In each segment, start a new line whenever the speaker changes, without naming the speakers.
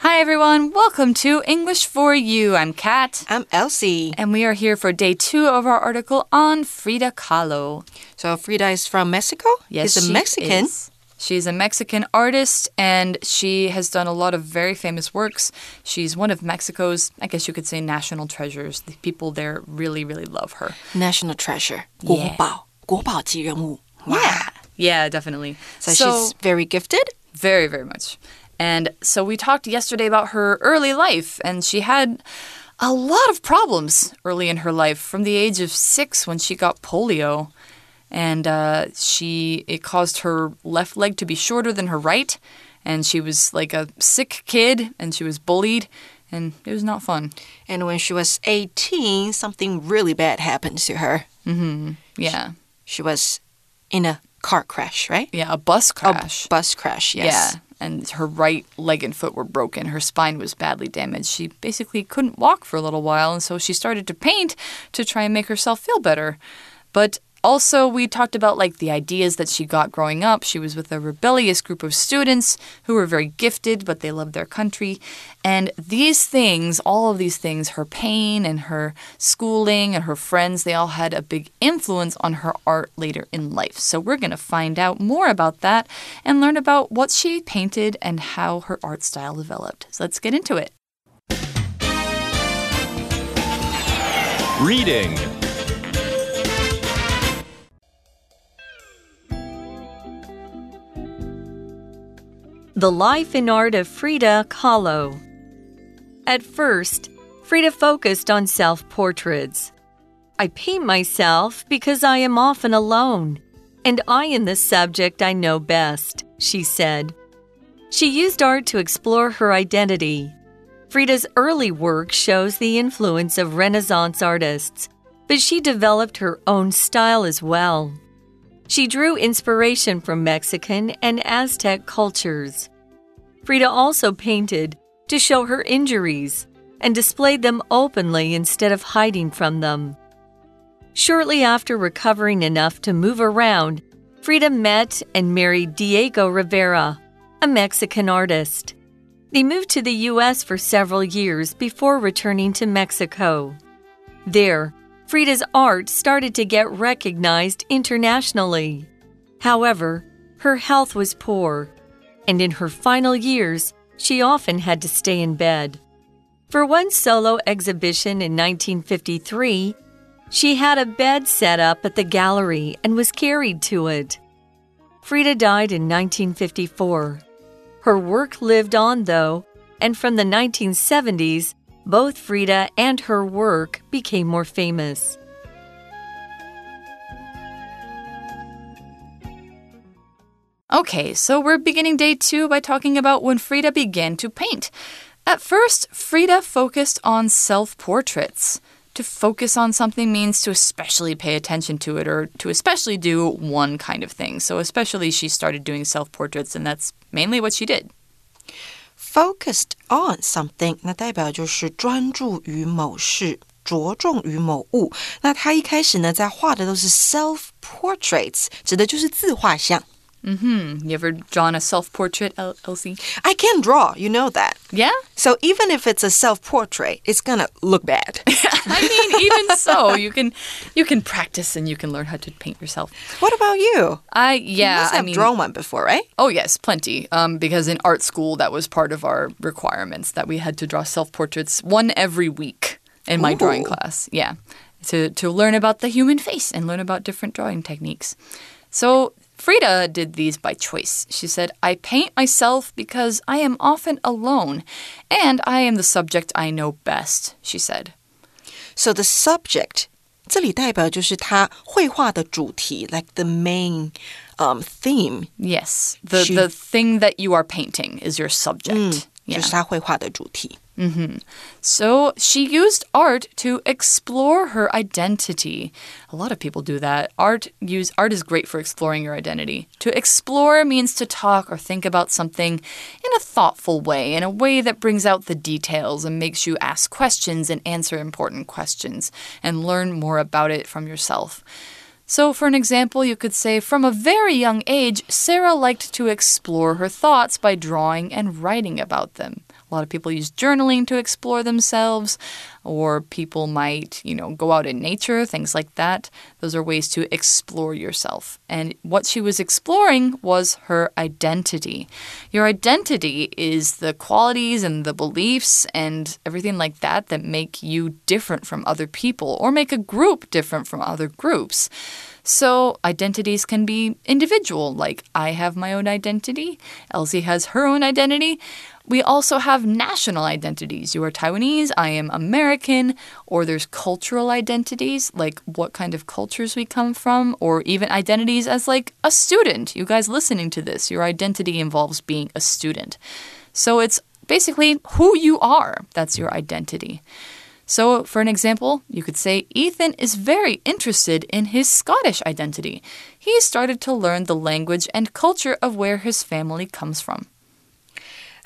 Hi, everyone. Welcome to English for You. I'm Kat.
I'm Elsie.
And we are here for day two of our article on Frida Kahlo.
So, Frida is from Mexico?
Yes,
She's a
she
Mexican.
is. She's a Mexican artist and she has done a lot of very famous works. She's one of Mexico's, I guess you could say, national treasures. The people there really, really love her.
National treasure.
Yeah.
国宝,国宝级人物. Wow.
Yeah. Yeah, definitely.
So, she's very gifted?
Very, very much. And so we talked yesterday about her early life, and she had a lot of problems early in her life from the age of six when she got polio. And uh, she it caused her left leg to be shorter than her right, and she was like a sick kid, and she was bullied, and it was not fun.
And when she was 18, something really bad happened to her.
Yeah,
She was in a car crash, right?
yeah, a bus crash.
A bus crash, yes.
Yeah, and her right leg and foot were broken. Her spine was badly damaged. She basically couldn't walk for a little while, and so she started to paint to try and make herself feel better. But also, we talked about like the ideas that she got growing up. She was with a rebellious group of students who were very gifted, but they loved their country. And these things, all of these things, her pain and her schooling and her friends, they all had a big influence on her art later in life. So, we're going to find out more about that and learn about what she painted and how her art style developed. So, let's get into it.
Reading.
The Life and Art of Frida Kahlo. At first, Frida focused on self portraits. I paint myself because I am often alone, and I am the subject I know best, she said. She used art to explore her identity. Frida's early work shows the influence of Renaissance artists, but she developed her own style as well. She drew inspiration from Mexican and Aztec cultures. Frida also painted to show her injuries and displayed them openly instead of hiding from them. Shortly after recovering enough to move around, Frida met and married Diego Rivera, a Mexican artist. They moved to the U.S. for several years before returning to Mexico. There, Frida's art started to get recognized internationally. However, her health was poor, and in her final years, she often had to stay in bed. For one solo exhibition in 1953, she had a bed set up at the gallery and was carried to it. Frida died in 1954. Her work lived on, though, and from the 1970s, both Frida and her work became more famous.
Okay, so we're beginning day two by talking about when Frida began to paint. At first, Frida focused on self portraits. To focus on something means to especially pay attention to it or to especially do one kind of thing. So, especially, she started doing self portraits, and that's mainly what she did.
Focused on something, 那代表就是专注于某事。着重于某物，那他一开始呢，在画的都是 self portraits，指的就是自画像。
Hmm. You ever drawn a self portrait, El- Elsie?
I can draw, you know that.
Yeah?
So even if it's a self portrait, it's gonna look bad.
I mean, even so, you can you can practice and you can learn how to paint yourself.
what about you?
I
you
yeah,
must
I
have
mean,
drawn one before, right?
Oh, yes, plenty. Um, because in art school, that was part of our requirements that we had to draw self portraits one every week in my drawing class. Yeah. To, to learn about the human face and learn about different drawing techniques. So, Frida did these by choice. She said, I paint myself because I am often alone and I am the subject I know best, she said.
So the subject 这里代表就是他绘画的主题，like the main um theme，
Yes. The,
She-
the thing that you are painting is your subject.
就
Yeah.
是他绘画的主题。 Mm-hmm.
So she used art to explore her identity. A lot of people do that. Art use art is great for exploring your identity. To explore means to talk or think about something in a thoughtful way, in a way that brings out the details and makes you ask questions and answer important questions and learn more about it from yourself. So, for an example, you could say from a very young age, Sarah liked to explore her thoughts by drawing and writing about them. A lot of people use journaling to explore themselves, or people might, you know, go out in nature, things like that. Those are ways to explore yourself. And what she was exploring was her identity. Your identity is the qualities and the beliefs and everything like that that make you different from other people or make a group different from other groups. So, identities can be individual, like I have my own identity, Elsie has her own identity. We also have national identities. You are Taiwanese, I am American, or there's cultural identities, like what kind of cultures we come from, or even identities as like a student. You guys listening to this, your identity involves being a student. So it's basically who you are. That's your identity. So, for an example, you could say Ethan is very interested in his Scottish identity. He started to learn the language and culture of where his family comes from.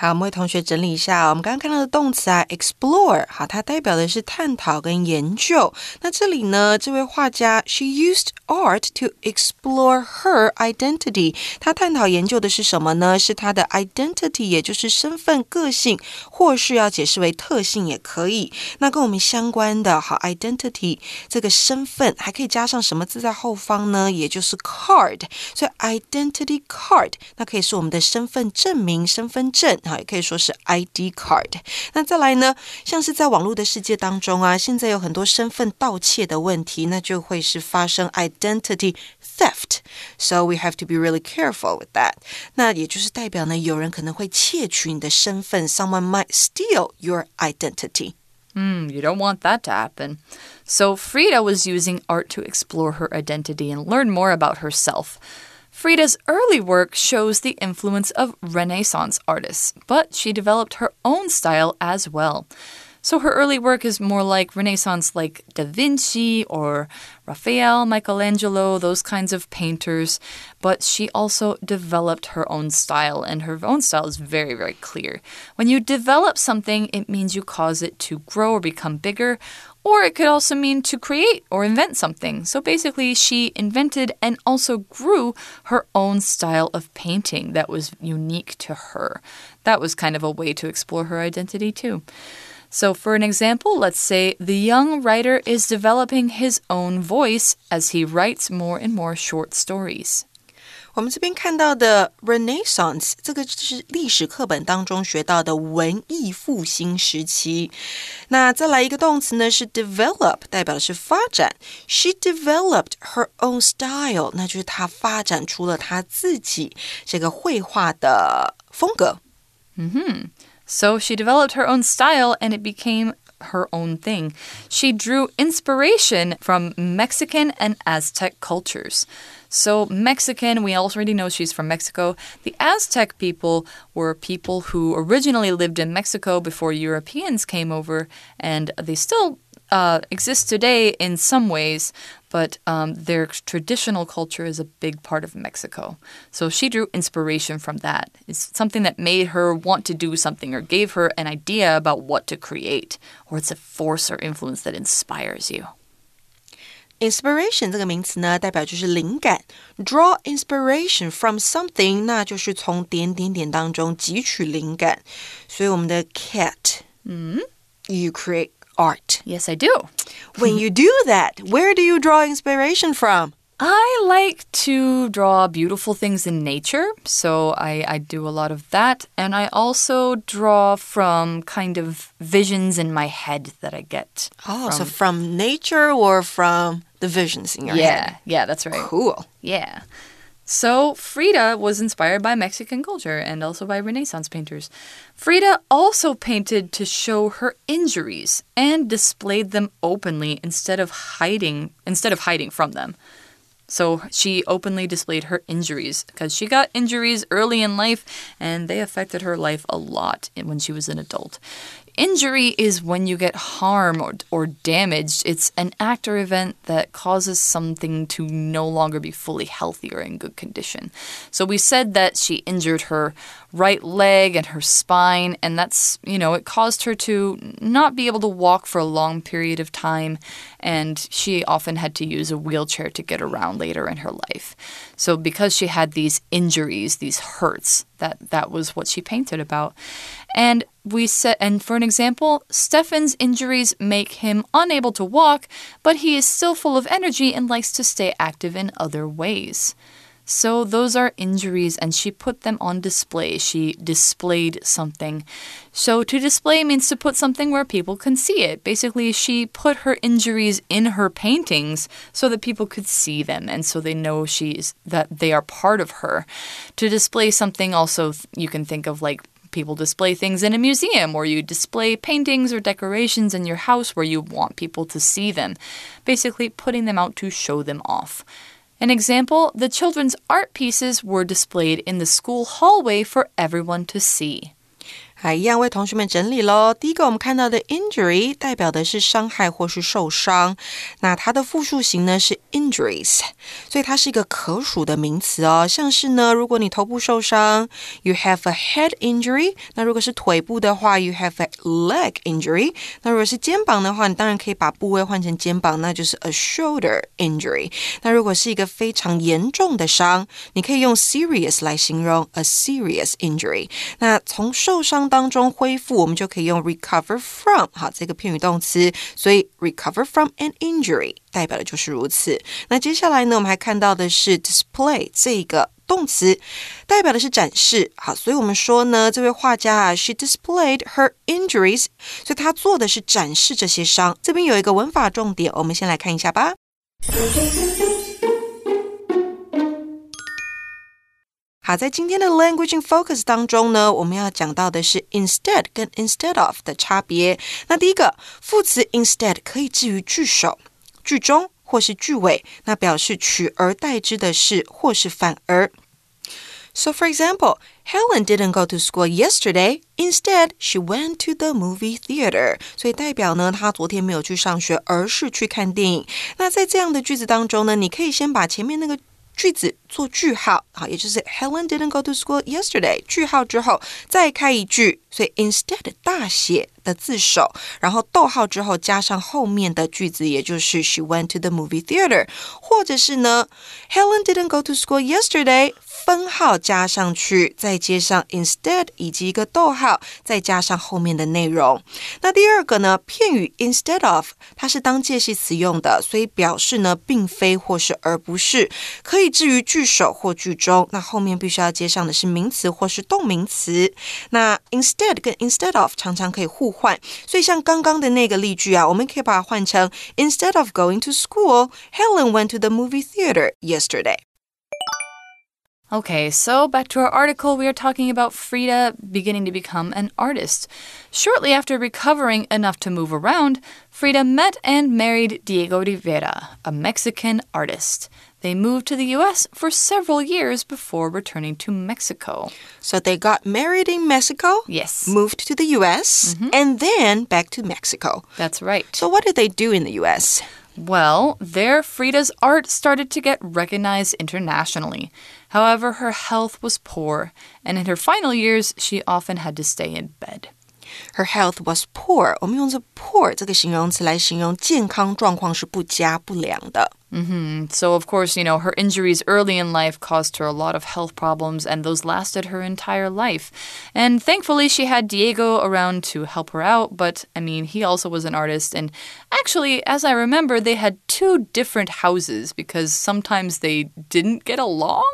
好，我们为同学整理一下，我们刚刚看到的动词啊，explore，好，它代表的是探讨跟研究。那这里呢，这位画家，she used art to explore her identity。她探讨研究的是什么呢？是她的 identity，也就是身份、个性，或是要解释为特性也可以。那跟我们相关的，好，identity 这个身份还可以加上什么字在后方呢？也就是 card。所以 identity card，那可以是我们的身份证明、身份证。好，也可以说是 ID card。那再来呢，像是在网络的世界当中啊，现在有很多身份盗窃的问题，那就会是发生 identity theft。So we have to be really careful with that。那也就是代表呢，有人可能会窃取你的身份，someone might steal your
identity。Hmm, you don't want that to happen. So Frida was using art to explore her identity and learn more about herself. Frida's early work shows the influence of Renaissance artists, but she developed her own style as well. So her early work is more like Renaissance, like Da Vinci or Raphael, Michelangelo, those kinds of painters. But she also developed her own style, and her own style is very, very clear. When you develop something, it means you cause it to grow or become bigger, or it could also mean to create or invent something. So basically, she invented and also grew her own style of painting that was unique to her. That was kind of a way to explore her identity, too. So, for an example, let's say the young writer is developing his own voice as he writes more and more short stories.
我们这边看到的 Renaissance，这个是历史课本当中学到的文艺复兴时期。那再来一个动词呢，是 develop，代表的是发展。She developed her own style，那就是她发展出了她自己这个绘画的风格。
嗯哼。So she developed her own style and it became her own thing. She drew inspiration from Mexican and Aztec cultures. So, Mexican, we already know she's from Mexico. The Aztec people were people who originally lived in Mexico before Europeans came over, and they still uh, exist today in some ways, but um, their traditional culture is a big part of Mexico. So she drew inspiration from that. It's something that made her want to do something or gave her an idea about what to create, or it's a force or influence that inspires you
Inspiration 这个名词呢，代表就是灵感。Draw inspiration from something，那就是从点点点当中汲取灵感。所以我们的 cat，嗯，you create art.
Yes, I do.
when you do that, where do you draw inspiration from?
I like to draw beautiful things in nature, so I, I do a lot of that. And I also draw from kind of visions in my head that I get.
Oh, from, so from nature or from the visions in your
yeah,
head?
Yeah, yeah, that's right.
Cool.
Yeah. So, Frida was inspired by Mexican culture and also by Renaissance painters. Frida also painted to show her injuries and displayed them openly instead of hiding instead of hiding from them. So she openly displayed her injuries because she got injuries early in life and they affected her life a lot when she was an adult. Injury is when you get harm or, or damaged. It's an act or event that causes something to no longer be fully healthy or in good condition. So we said that she injured her right leg and her spine, and that's, you know, it caused her to not be able to walk for a long period of time, and she often had to use a wheelchair to get around later in her life. So because she had these injuries, these hurts, that that was what she painted about. And we said and for an example, Stefan's injuries make him unable to walk, but he is still full of energy and likes to stay active in other ways. So those are injuries, and she put them on display. She displayed something. So to display means to put something where people can see it. Basically, she put her injuries in her paintings so that people could see them and so they know she's that they are part of her. To display something also you can think of like people display things in a museum or you display paintings or decorations in your house where you want people to see them. Basically, putting them out to show them off. An example the children's art pieces were displayed in the school hallway for everyone to see.
还一样为同学们整理喽。第一个，我们看到的 injury 代表的是伤害或是受伤，那它的复数形呢是 injuries，所以它是一个可数的名词哦。像是呢，如果你头部受伤，you have a head injury；那如果是腿部的话，you have a leg injury；那如果是肩膀的话，你当然可以把部位换成肩膀，那就是 a shoulder injury。那如果是一个非常严重的伤，你可以用 serious 来形容 a serious injury。那从受伤当中恢复，我们就可以用 recover from 好这个片语动词，所以 recover from an injury 代表的就是如此。那接下来呢，我们还看到的是 display 这个动词，代表的是展示。好，所以我们说呢，这位画家啊，she displayed her injuries，所以她做的是展示这些伤。这边有一个文法重点，我们先来看一下吧。好，在今天的 Language in Focus 当中呢，我们要讲到的是 instead 跟 instead of 的差别。那第一个副词 instead 可以置于句首、句中或是句尾，那表示取而代之的是或是反而。So, for example, Helen didn't go to school yesterday. Instead, she went to the movie theater. 所以代表呢，她昨天没有去上学，而是去看电影。那在这样的句子当中呢，你可以先把前面那个 句子做句号，好，也就是 Helen didn't go to school yesterday。句号之后再开一句，所以 instead 大写的字首，然后逗号之后加上后面的句子，也就是 She went to the movie theater，或者是呢，Helen didn't go to school yesterday。分号加上去，再接上 instead 以及一个逗号，再加上后面的内容。那第二个呢，片语 instead of 它是当介系词用的，所以表示呢并非或是而不是，可以置于句首或句中。那后面必须要接上的是名词或是动名词。那 instead 跟 instead of 常常可以互换，所以像刚刚的那个例句啊，我们可以把它换成 Instead of going to school, Helen went to the movie theater yesterday.
Okay, so back to our article, we are talking about Frida beginning to become an artist. Shortly after recovering enough to move around, Frida met and married Diego Rivera, a Mexican artist. They moved to the US for several years before returning to Mexico.
So they got married in Mexico?
Yes.
Moved to the US mm-hmm. and then back to Mexico.
That's right.
So what did they do in the US?
Well, there Frida's art started to get recognized internationally. However, her health was poor, and in her final years, she often had to stay in bed.
Her health was poor. 我们用这 poor 这个形容词来形容健康状况是不佳不良的。
So, of course, you know, her injuries early in life caused her a lot of health problems, and those lasted her entire life. And thankfully, she had Diego around to help her out, but I mean, he also was an artist. And actually, as I remember, they had two different houses because sometimes they didn't get along.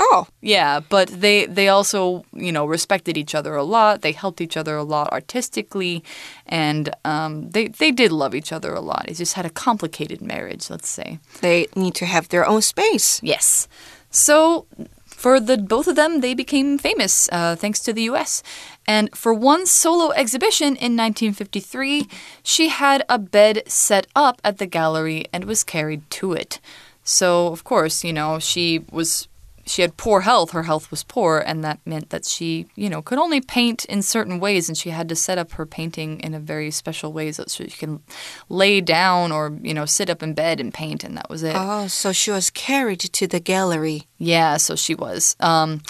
Oh,
Yeah, but they they also you know respected each other a lot. They helped each other a lot artistically, and um, they they did love each other a lot. They just had a complicated marriage, let's say.
They need to have their own space.
Yes. So for the both of them, they became famous uh, thanks to the U.S. And for one solo exhibition in 1953, she had a bed set up at the gallery and was carried to it. So of course, you know, she was she had poor health. Her health was poor, and that meant that she, you know, could only paint in certain ways, and she had to set up her painting in a very special way so she can lay down or, you know, sit up in bed and paint, and that was it.
Oh, so she was carried to the gallery.
Yeah, so she was. Um,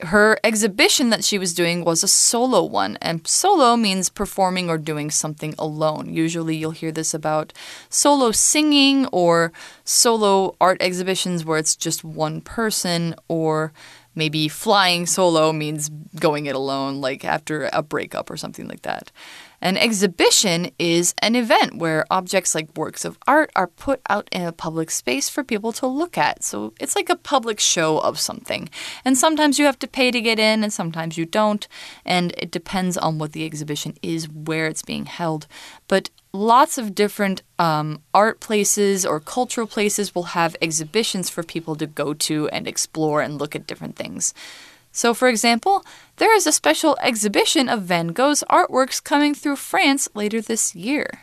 her exhibition that she was doing was a solo one, and solo means performing or doing something alone. Usually, you'll hear this about solo singing or solo art exhibitions where it's just one person, or maybe flying solo means going it alone, like after a breakup or something like that. An exhibition is an event where objects like works of art are put out in a public space for people to look at. So it's like a public show of something. And sometimes you have to pay to get in, and sometimes you don't. And it depends on what the exhibition is, where it's being held. But lots of different um, art places or cultural places will have exhibitions for people to go to and explore and look at different things. So, for example, there is a special exhibition of Van Gogh's artworks coming through France later this year.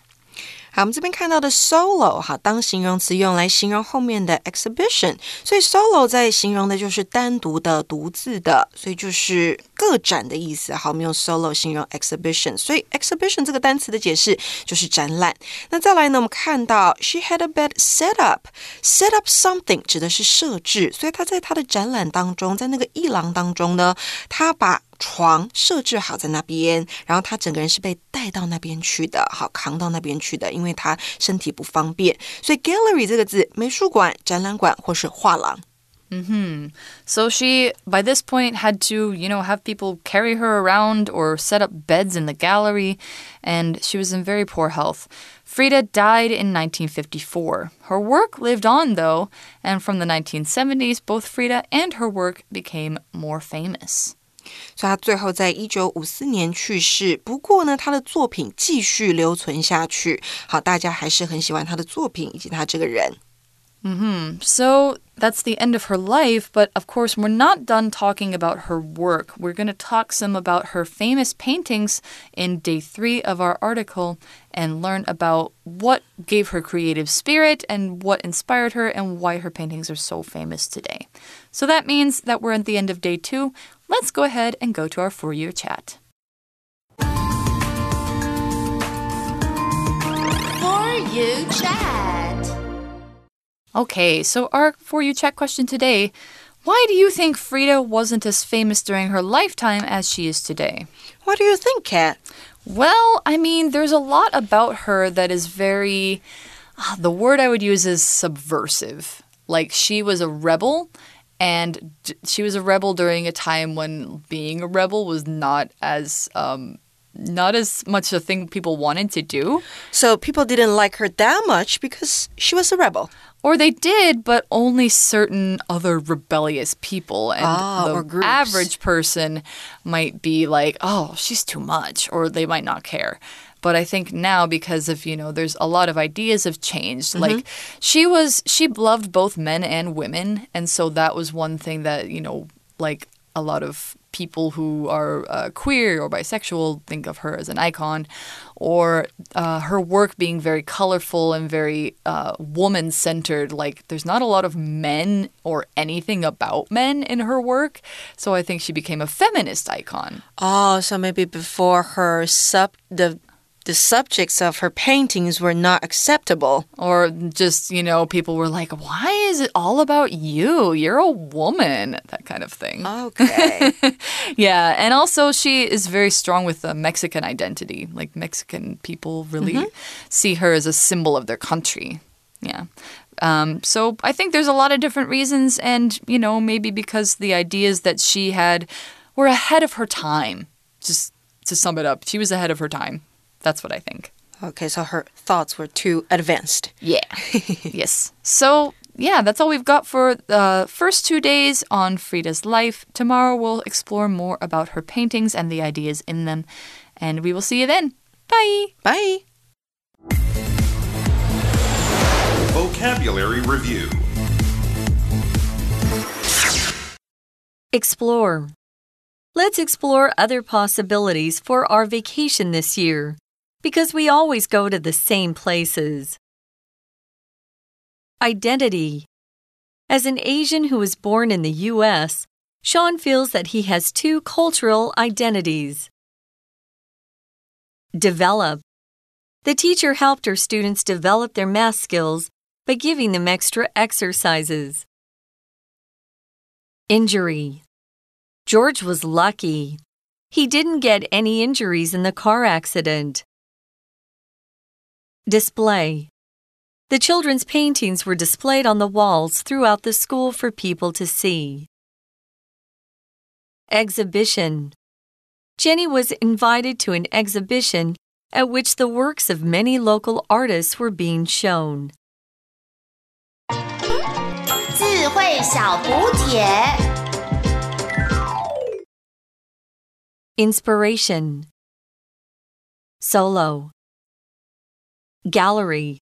好，我们这边看到的 solo 哈，当形容词用来形容后面的 exhibition，所以 solo 在形容的就是单独的、独自的，所以就是个展的意思。好，我们用 solo 形容 exhibition，所以 exhibition 这个单词的解释就是展览。那再来呢，我们看到 she had a bed set up，set up something 指的是设置，所以她在她的展览当中，在那个一廊当中呢，她把床设置好在那边，然后他整个人是被带到那边去的，好扛到那边去的，因为他身体不方便。所以 gallery 这个字，美术馆、展览馆或是画廊。
Mm hmm. So she, by this point, had to, you know, have people carry her around or set up beds in the gallery, and she was in very poor health. Frida died in 1954. Her work lived on, though, and from the 1970s, both Frida and her work became more famous.
所以他最后在一九五四年去世。不过呢，他的作品继续留存下去。好，大家还是很喜欢他的作品以及他这个人。
Mm hmm. So that's the end of her life, but of course, we're not done talking about her work. We're going to talk some about her famous paintings in day three of our article and learn about what gave her creative spirit and what inspired her and why her paintings are so famous today. So that means that we're at the end of day two. Let's go ahead and go to our for you chat.
For you chat.
Okay, so our For You Chat question today Why do you think Frida wasn't as famous during her lifetime as she is today?
What do you think, Kat?
Well, I mean, there's a lot about her that is very. Uh, the word I would use is subversive. Like, she was a rebel, and she was a rebel during a time when being a rebel was not as. Um, not as much a thing people wanted to do.
So people didn't like her that much because she was a rebel.
Or they did, but only certain other rebellious people. And
ah,
the average person might be like, oh, she's too much, or they might not care. But I think now, because of, you know, there's a lot of ideas have changed.
Mm-hmm.
Like, she was, she loved both men and women. And so that was one thing that, you know, like a lot of people who are uh, queer or bisexual think of her as an icon, or uh, her work being very colorful and very uh, woman centered. Like, there's not a lot of men or anything about men in her work. So I think she became a feminist icon.
Oh, so maybe before her sub the the subjects of her paintings were not acceptable.
Or just, you know, people were like, why is it all about you? You're a woman. That kind of thing.
Okay.
yeah. And also, she is very strong with the Mexican identity. Like, Mexican people really see her as a symbol of their country. Yeah. Um, so I think there's a lot of different reasons. And, you know, maybe because the ideas that she had were ahead of her time. Just to sum it up, she was ahead of her time. That's what I think.
okay, so her thoughts were too advanced.
Yeah. yes. So, yeah, that's all we've got for the first two days on Frida's life. Tomorrow we'll explore more about her paintings and the ideas in them. And we will see you then. Bye.
Bye.
Vocabulary Review
Explore. Let's explore other possibilities for our vacation this year because we always go to the same places. Identity. As an Asian who was born in the U.S., Sean feels that he has two cultural identities. Develop. The teacher helped her students develop their math skills by giving them extra exercises. Injury. George was lucky. He didn't get any injuries in the car accident. Display. The children's paintings were displayed on the walls throughout the school for people to see. Exhibition. Jenny was invited to an exhibition at which the works of many local artists were being shown.
智慧小补帖。
Inspiration. Solo. Gallery.